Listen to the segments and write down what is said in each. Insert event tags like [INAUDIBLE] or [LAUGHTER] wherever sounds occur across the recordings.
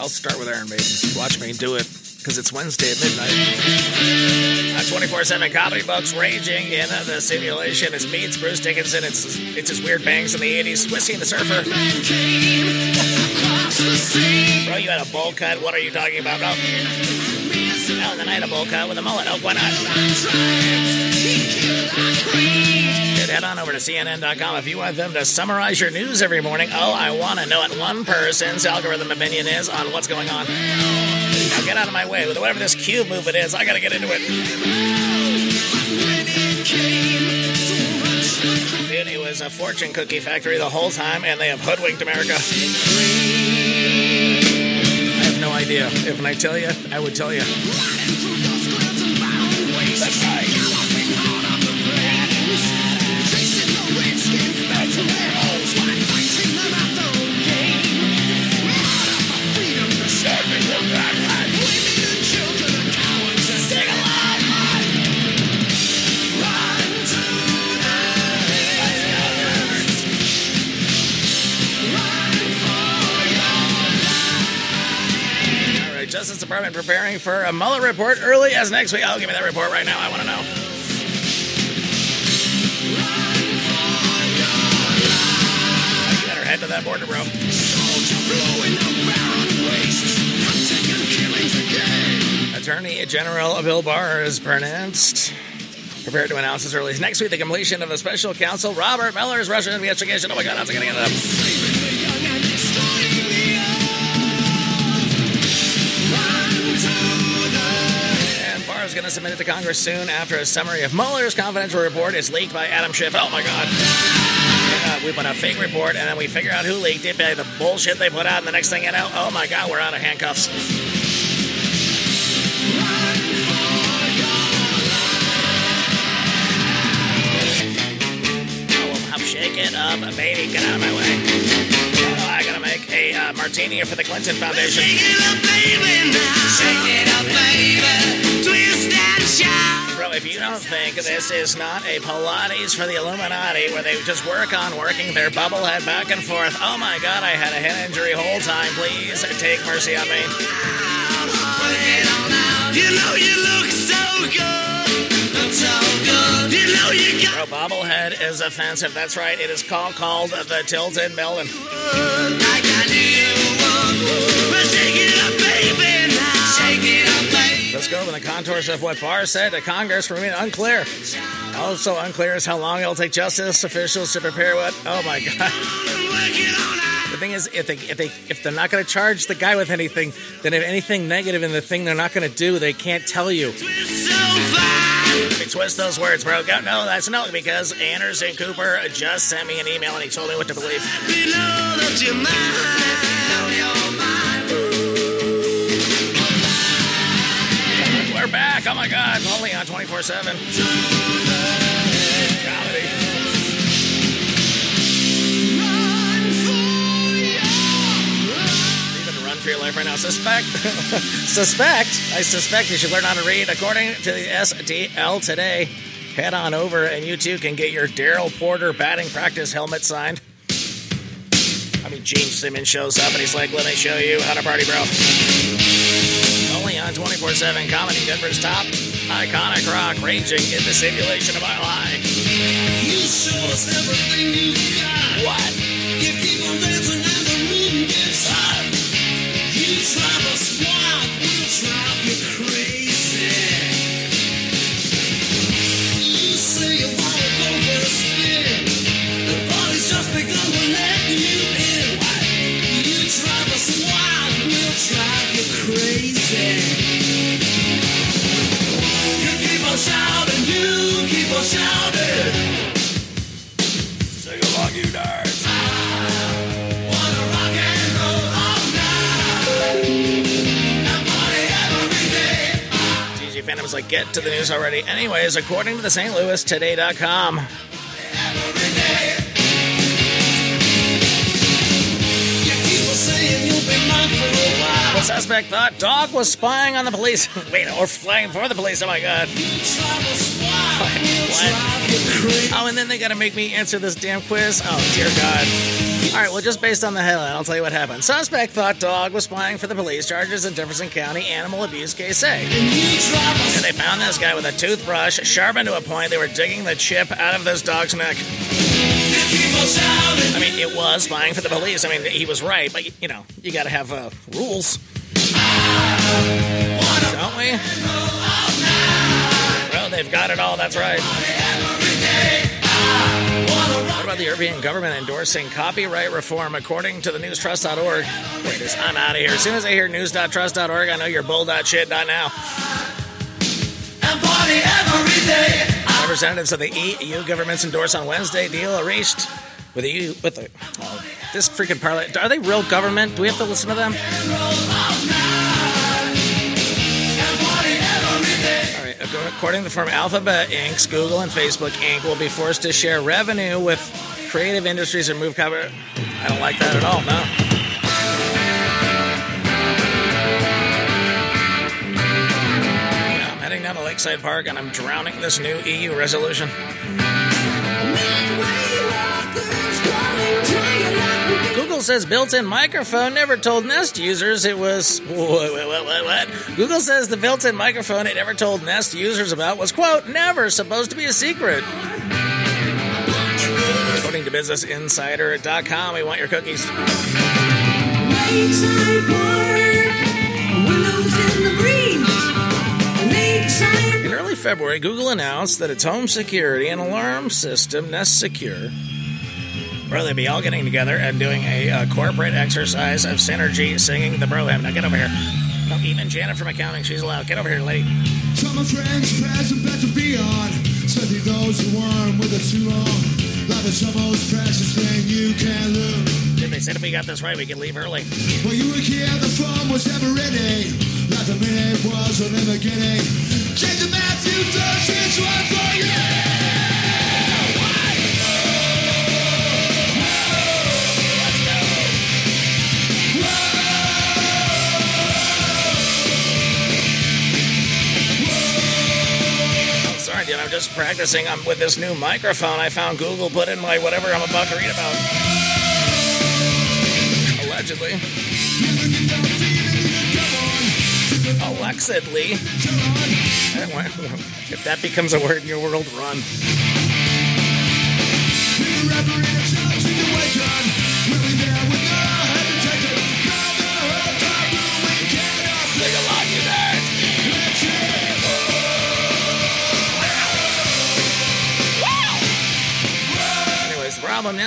I'll start with Iron Maiden. Watch me do it because it's Wednesday at midnight. 24 7 comedy books raging in the simulation. It's me, it's Bruce Dickinson, it's, it's his weird bangs in the 80s, Whiskey and the Surfer. Bro, you had a bowl cut. What are you talking about? Oh. Hell, then I had a bowl cut with a mullet. Oh, why not? Head on over to CNN.com if you want them to summarize your news every morning. Oh, I want to know what one person's algorithm opinion is on what's going on. Now get out of my way. With whatever this cube movement is, I gotta get into it. Dude, it was a fortune cookie factory the whole time, and they have hoodwinked America. I have no idea. If I tell you, I would tell you. Department preparing for a Mueller report early as next week. Oh, give me that report right now. I want to know. Head to that border, bro. Attorney General Bill Barr is pronounced prepared to announce as early as next week the completion of the special counsel Robert Mueller's Russian investigation. Oh my God, it going to get it up? Going to submit it to Congress soon after a summary of Mueller's confidential report is leaked by Adam Schiff. Oh my God. Uh, we put a fake report and then we figure out who leaked it by the bullshit they put out, and the next thing you know, oh my God, we're out of handcuffs. I'm shaking up, baby. Get out of my way. Uh, martini for the Clinton Foundation. Bro, if you don't think this is not a Pilates for the Illuminati where they just work on working their bubblehead back and forth, oh my god, I had a head injury whole time. Please take mercy on me. You know you look so good, so good. You know you got Bro, is offensive. That's right. It is called called the Tilted Melon. Let's go over the contours of what Barr said to Congress remain unclear. Also unclear is how long it'll take justice officials to prepare what. Oh my god. The thing is, if they if they if they're not going to charge the guy with anything, then if anything negative in the thing they're not going to do, they can't tell you twist those words, bro. Go, no, that's no, because Anderson Cooper just sent me an email and he told me what to believe. We're back. Oh my God. Only on 24 7. Life right now. Suspect, [LAUGHS] suspect. I suspect you should learn how to read. According to the STL today, head on over and you too can get your Darrell Porter batting practice helmet signed. I mean, Gene Simmons shows up and he's like, "Let me show you how to party, bro." Only on 24 7 Comedy Denver's top iconic rock raging in the simulation of our High. You show us everything you got. What? Was like, get to the news already. Anyways, according to the St. Louis Today.com, the suspect thought dog was spying on the police. [LAUGHS] Wait, or flying for the police. Oh my god. What? Oh, and then they gotta make me answer this damn quiz. Oh dear God. All right, well, just based on the headline, I'll tell you what happened. Suspect thought dog was spying for the police. Charges in Jefferson County animal abuse case A. And they found this guy with a toothbrush, sharpened to a point. They were digging the chip out of this dog's neck. I mean, it was spying for the police. I mean, he was right, but you know, you got to have uh, rules, don't we? Well, they've got it all. That's right. About the European government endorsing copyright reform according to the newstrust.org? Wait, I'm out of here. As soon as I hear news.trust.org, I know you're bull.shit.now. And party every day. Representatives of the EU governments endorse on Wednesday deal reached with the EU with the oh, this freaking parliament. Are they real government? Do we have to listen to them? According to the firm Alphabet Inc., Google and Facebook Inc. will be forced to share revenue with creative industries and move copyright. I don't like that at all. No. Yeah, I'm heading down to Lakeside Park and I'm drowning this new EU resolution. Google says built-in microphone never told Nest users it was what, what, what? Google says the built-in microphone it never told Nest users about was quote never supposed to be a secret. According to BusinessInsider.com, we want your cookies. In In early February, Google announced that its home security and alarm system, Nest Secure, really be all getting together and doing a, uh, corporate exercise of synergy singing the bro hymn. Now get over here. No, even Janet from accounting, she's allowed. Get over here, lady. Tell my friends, friends, I'm bet to be on, especially those who weren't with us too long. Life is almost most precious thing you can lose. Then they said if we got this right, we could leave early. When you were here, the phone was never ending. Not the minute was an in the beginning. Jason Matthews, 13, for you. Just practicing. I'm with this new microphone I found Google put in my whatever I'm about to read about. Allegedly. Allegedly. [LAUGHS] If that becomes a word in your world, run.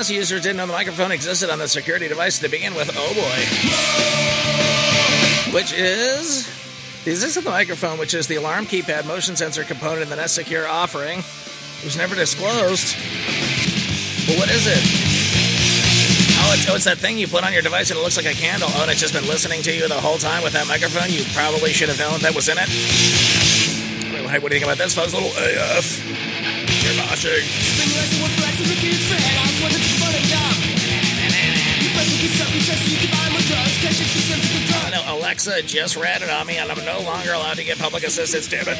Nest users didn't know the microphone existed on the security device to begin with. Oh boy. Which is the existence of the microphone, which is the alarm keypad motion sensor component in the Nest Secure offering, It was never disclosed. But what is it? Oh it's, oh, it's that thing you put on your device and it looks like a candle. Oh, and it's just been listening to you the whole time with that microphone. You probably should have known that was in it. What do you think about this, folks? Little AF. You're moshing. I know Alexa just ratted on me, and I'm no longer allowed to get public assistance. Damn it!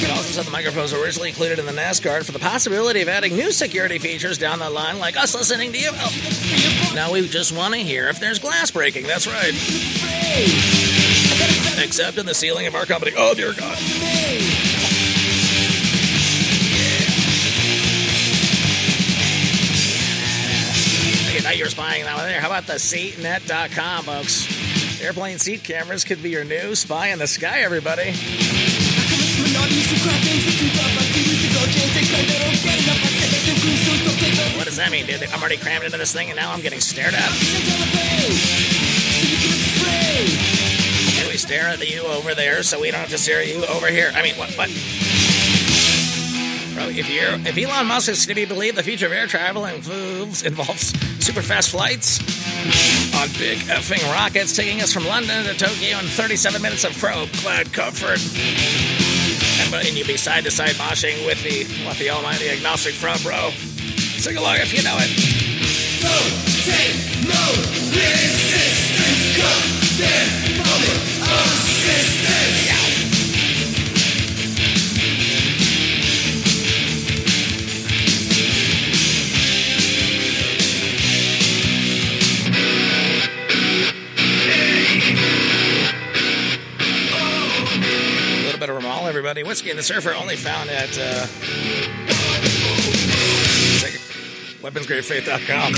It also said the microphones were originally included in the Nest Guard for the possibility of adding new security features down the line, like us listening to you. Oh. Now we just want to hear if there's glass breaking. That's right. Except in the ceiling of our company. Oh dear God. You're spying that one there. How about the CNET.com, folks? Airplane seat cameras could be your new spy in the sky, everybody. What does that mean, dude? I'm already crammed into this thing and now I'm getting stared at. Stare at you over there so we don't have to stare at you over here? I mean, what? What? Bro, if you're if Elon Musk is to be believed, the future of air travel involves involves super fast flights on big effing rockets taking us from London to Tokyo in 37 minutes of probe-clad comfort. And, and you'd be side to side moshing with the what the almighty agnostic front, bro. Sing along if you know it. And the Surfer only found at uh, weaponsgradefaith.com.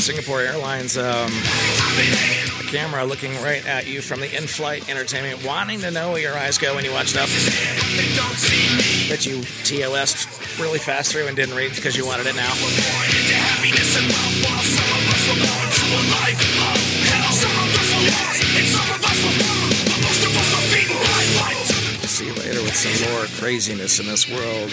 Singapore Airlines, um, a camera looking right at you from the in-flight entertainment, wanting to know where your eyes go when you watch stuff that you TOS'd really fast through and didn't read because you wanted it now. See you later with some more craziness in this world.